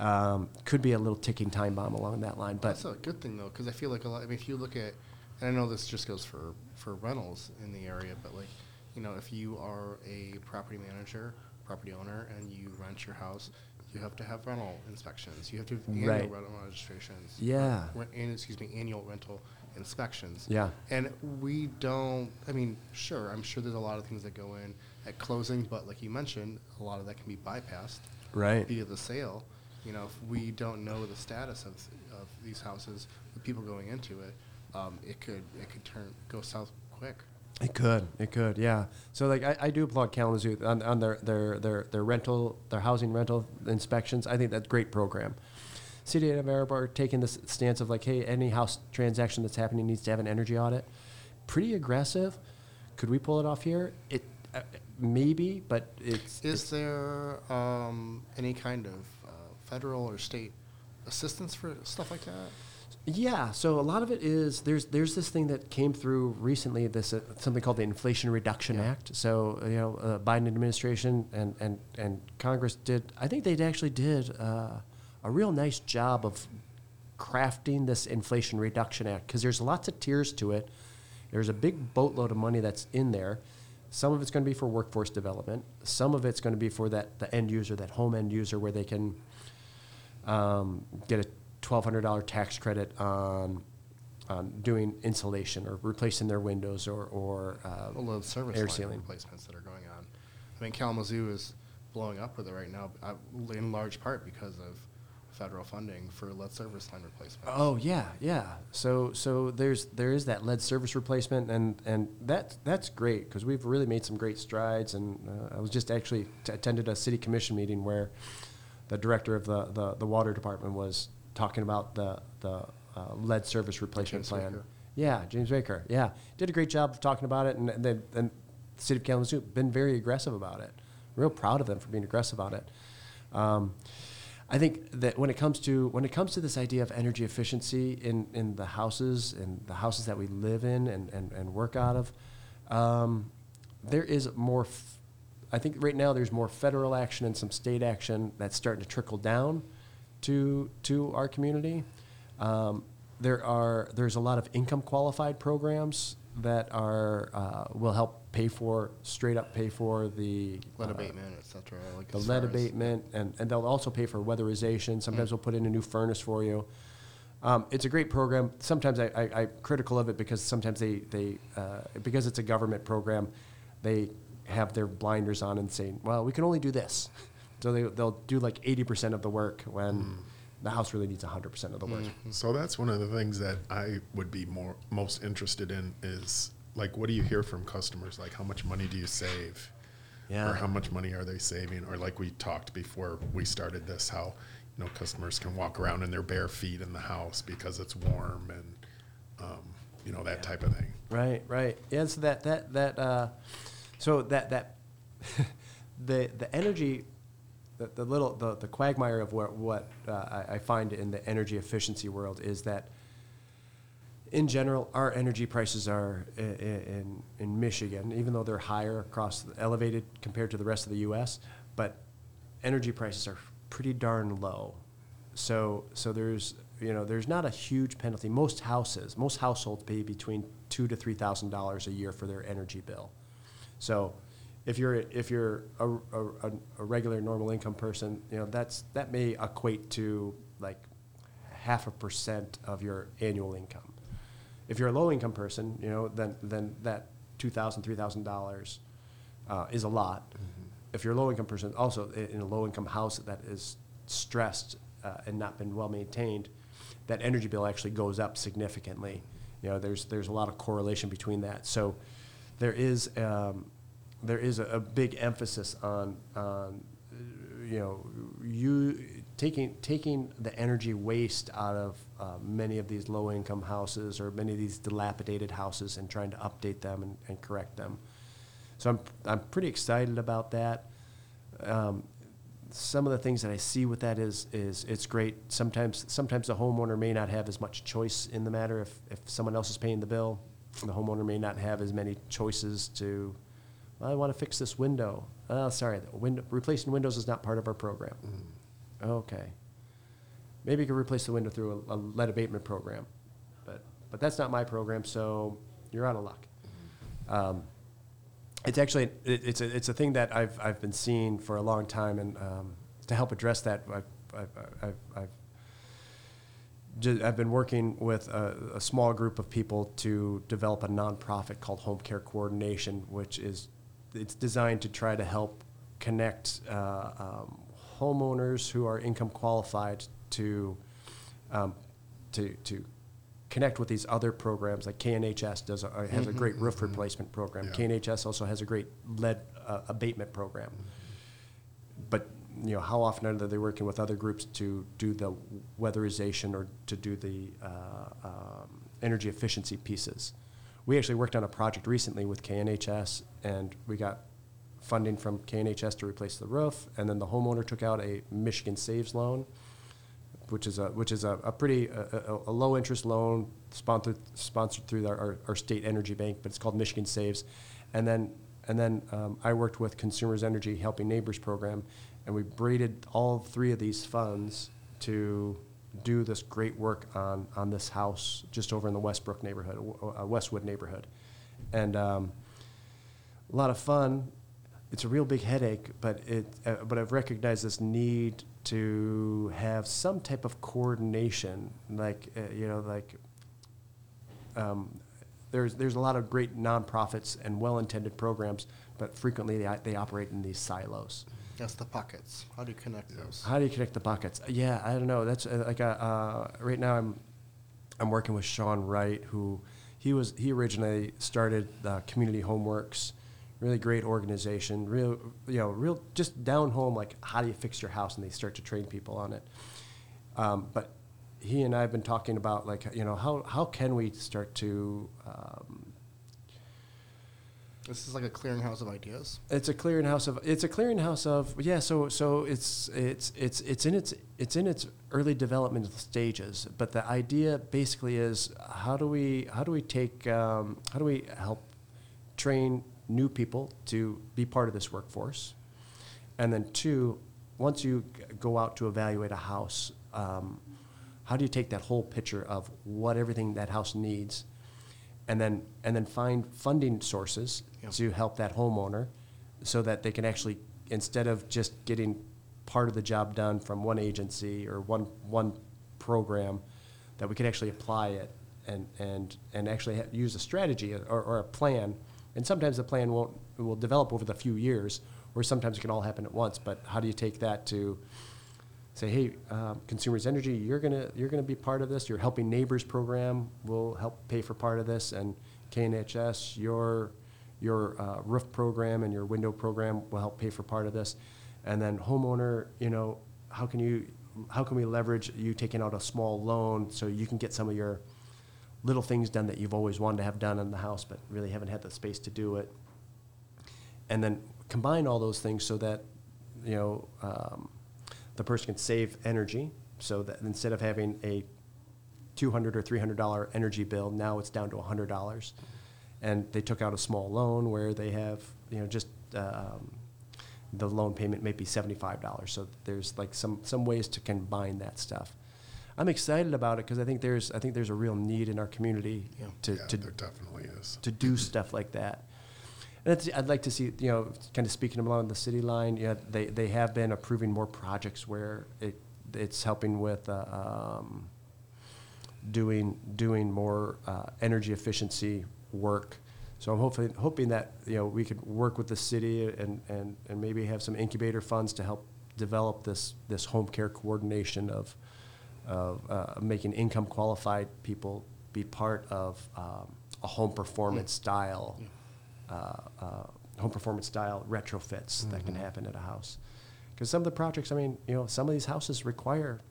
um, could be a little ticking time bomb along that line. But That's a good thing though, because I feel like a lot. I mean, if you look at, and I know this just goes for for rentals in the area, but like, you know, if you are a property manager, property owner, and you rent your house, you have to have rental inspections. You have to have annual Right. rental registrations. Yeah. Or, an- excuse me, annual rental inspections. Yeah. And we don't. I mean, sure, I'm sure there's a lot of things that go in at closing, but like you mentioned, a lot of that can be bypassed right, via the sale. You know, if we don't know the status of, of these houses, the people going into it, um, it could it could turn go south quick. It could, it could, yeah. So like I, I do applaud Kalamazoo on, on their, their, their, their rental, their housing rental inspections. I think that's a great program. City of are taking this stance of like, hey, any house transaction that's happening needs to have an energy audit. Pretty aggressive. Could we pull it off here? It uh, maybe, but it's, Is it's there um, any kind of federal or state assistance for stuff like that? Yeah, so a lot of it is there's there's this thing that came through recently, this uh, something called the Inflation Reduction Yeah. Act. So you know, uh, Biden administration and, and and Congress did. I think they actually did uh, a real nice job of crafting this Inflation Reduction Act because there's lots of tiers to it. There's a big boatload of money that's in there. Some of it's going to be for workforce development. Some of it's going to be for that the end user, that home end user, where they can um, get a twelve hundred dollar tax credit on on doing insulation or replacing their windows or or uh, Well, the service air line sealing. replacements that are going on. I mean, Kalamazoo is blowing up with it right now, uh, in large part because of federal funding for lead service line replacements. Oh yeah, yeah. So so there's there is that lead service replacement and and that that's great because we've really made some great strides. And uh, I was just actually t- attended a city commission meeting where the director of the, the, the water department was talking about the the uh, lead service replacement James plan. Baker. Yeah, James Baker. Yeah, did a great job of talking about it, and then and the city of Kalamazoo has been very aggressive about it. Real proud of them for being aggressive about it. Um, I think that when it comes to when it comes to this idea of energy efficiency in, in the houses and the houses that we live in and, and, and work out of, um, there is more. F- I think right now there's more federal action and some state action that's starting to trickle down to to our community. Um, there are there's a lot of income qualified programs that are uh, will help pay for straight up pay for the Lead uh, abatement, et cetera. Like the lead abatement, and, and they'll also pay for weatherization. Sometimes Mm. they'll put in a new furnace for you. Um, it's a great program. Sometimes I, I, I'm critical of it because sometimes they, they uh, because it's a government program, they have their blinders on and saying, well, we can only do this. So they, they'll do like 80% of the work when Mm. the house really needs 100% of the work. So that's one of the things that I would be more most interested in is like what do you hear from customers? Like how much money do you save? Yeah. Or how much money are they saving? Or like we talked before we started this, how you know customers can walk around in their bare feet in the house because it's warm and um, you know that type of thing. Right, right. Yeah, so that that that uh, so that that the the energy, the, the little the, the quagmire of what what uh, I, I find in the energy efficiency world is that. In general, our energy prices are i- i- in in Michigan, even though they're higher across elevated compared to the rest of the U.S. But energy prices are pretty darn low. So so there's you know there's not a huge penalty. Most houses, most households pay between two to three thousand dollars a year for their energy bill. So if you're if you're a, a, a- regular normal income person, you know that's that may equate to like half a percent of your annual income. If you're a low income person, you know then then that two thousand three thousand dollars uh, is a lot. If you're a low income person, also in a low income house that is stressed uh, and not been well maintained, that energy bill actually goes up significantly. You know, there's there's a lot of correlation between that. So there is um, there is a, a big emphasis on, on, you know, you taking taking the energy waste out of uh, many of these low income houses or many of these dilapidated houses and trying to update them and, and correct them. So I'm I'm pretty excited about that. Um, some of the things that I see with that is is it's great. Sometimes sometimes the homeowner may not have as much choice in the matter if, if someone else is paying the bill. The homeowner may not have as many choices to. Well, I want to fix this window. Oh, sorry, the window, replacing windows is not part of our program. Okay. Maybe you could replace the window through a, a lead abatement program, but but that's not my program, so you're out of luck. Um, it's actually it, it's a it's a thing that I've I've been seeing for a long time, and um, to help address that, I've I've, I've, I've, I've been working with a, a small group of people to develop a nonprofit called Home Care Coordination, which is it's designed to try to help connect uh, um, homeowners who are income qualified to um, to to connect with these other programs like KNHS does a, has a great roof replacement program. Yeah. KNHS also has a great lead uh, abatement program. But you know, how often are they working with other groups to do the weatherization or to do the uh, um, energy efficiency pieces? We actually worked on a project recently with KNHS, and we got funding from KNHS to replace the roof, and then the homeowner took out a Michigan Saves loan which is a which is a, a pretty a, a, low interest loan sponsored sponsored through our, our, our state energy bank, but it's called Michigan Saves, and then and then um, I worked with Consumers Energy Helping Neighbors program, and we braided all three of these funds to do this great work on on this house just over in the Westbrook neighborhood, uh, Westwood neighborhood, and um, a lot of fun. It's a real big headache, but it uh, but I've recognized this need to have some type of coordination, like uh, you know, like um, there's there's a lot of great nonprofits and well-intended programs, but frequently they, they operate in these silos. That's the pockets. How do you connect those? How do you connect the buckets? Yeah, I don't know. That's uh, like a, uh, right now I'm I'm working with Sean Wright, who he was he originally started uh, Community Homeworks, really great organization, real you know real just down home like how do you fix your house, and they start to train people on it. Um, but he and I have been talking about like you know how how can we start to um, This is like a clearinghouse of ideas. it's a clearinghouse of it's a clearinghouse of yeah. So so it's it's it's it's in its it's in its early development stages. But the idea basically is how do we how do we take um, how do we help train new people to be part of this workforce, and then two, once you go out to evaluate a house, um, how do you take that whole picture of what everything that house needs, and then and then find funding sources To help that homeowner, so that they can actually instead of just getting part of the job done from one agency or one one program, that we could actually apply it and and and actually ha- use a strategy or, or a plan. And sometimes the plan won't will develop over the few years, or sometimes it can all happen at once. But how do you take that to say, hey, um, consumers energy, you're gonna you're gonna be part of this. Your helping neighbors program will help pay for part of this, and KNHS, your your uh, roof program and your window program will help pay for part of this, and then homeowner, you know, how can you how can we leverage you taking out a small loan so you can get some of your little things done that you've always wanted to have done in the house but really haven't had the space to do it? And then combine all those things so that you know um, the person can save energy. So that instead of having a 200 or 300 dollar energy bill now it's down to 100 dollars and they took out a small loan where they have you know just um, the loan payment may be 75 dollars so there's like some some ways to combine that stuff i'm excited about it because i think there's i think there's a real need in our community Yeah. to, yeah, to there definitely is. to do stuff like that. And I'd like to see, you know, kind of speaking along the city line, yeah, they, they have been approving more projects where it, it's helping with, uh, um, doing, doing more, uh, energy efficiency work. So I'm hopefully, hoping that, you know, we could work with the city and, and, and maybe have some incubator funds to help develop this, this home care coordination of, of, uh, making income qualified people be part of, um, a home performance style, uh, uh, home performance style retrofits that can happen at a house. Because some of the projects, I mean, you know, some of these houses require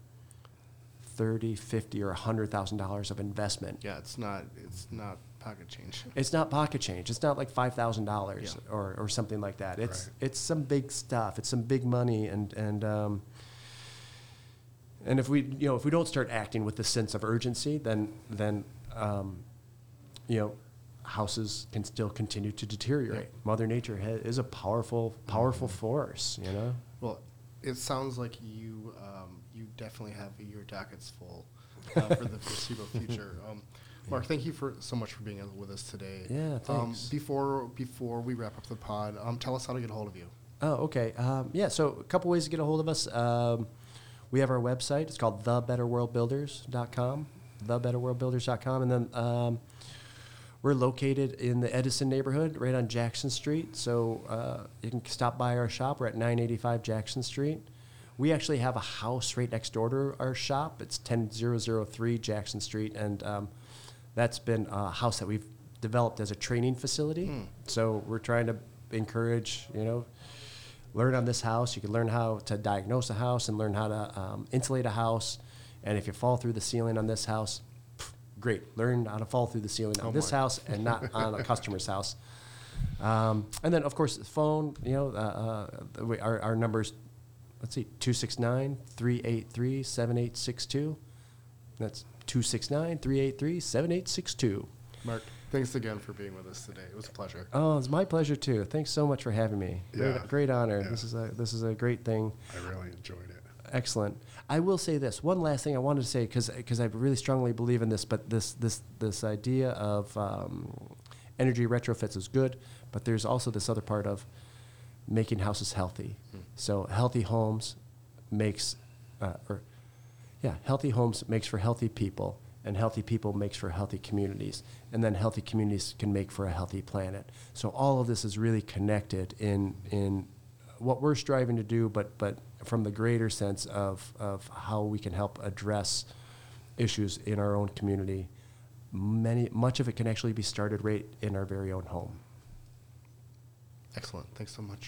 thirty, fifty, or hundred thousand dollars of investment. Yeah, it's not it's not pocket change. It's not pocket change. It's not like five thousand dollars or, or something like that. It's Right. it's some big stuff. It's some big money, and and um, and if we you know if we don't start acting with the sense of urgency, then then um, you know houses can still continue to deteriorate. Mother Nature ha- is a powerful powerful force. You know. Well, it sounds like you um, you definitely have your dockets full uh, for the foreseeable future. Um, Mark, thank you for so much for being with us today. Yeah, Um, thanks. before before we wrap up the pod, um, tell us how to get a hold of you. Oh, okay. Um, yeah, so a couple ways to get a hold of us. Um, we have our website. It's called thebetterworldbuilders.com, thebetterworldbuilders.com. And then um, we're located in the Edison neighborhood, right on Jackson Street. So uh, you can stop by our shop. We're at 985 Jackson Street. We actually have a house right next door to our shop. It's 10003 Jackson Street. And um, that's been a house that we've developed as a training facility. So we're trying to encourage, you know, learn on this house. You can learn how to diagnose a house and learn how to um, insulate a house. And if you fall through the ceiling on this house, pff, great. Learn how to fall through the ceiling on Oh, this house and not on a customer's house. Um, and then, of course, the phone, you know, uh, uh, our, our numbers, let's see, 269 383 7862. That's 269 383 7862. Mark, thanks again for being with us today. It was a pleasure. Oh, it's my pleasure too. Thanks so much for having me. Great, Yeah. great honor. Yeah. This is a this is a great thing. I really enjoyed it. Excellent. I will say this one last thing I wanted to say because because I really strongly believe in this, but this this this idea of um, energy retrofits is good, but there's also this other part of making houses healthy. So healthy homes makes, uh, or yeah, healthy homes makes for healthy people, and healthy people makes for healthy communities, and then healthy communities can make for a healthy planet. So all of this is really connected in in what we're striving to do, but but from the greater sense of of how we can help address issues in our own community. Many much of it can actually be started right in our very own home. Excellent. Thanks so much.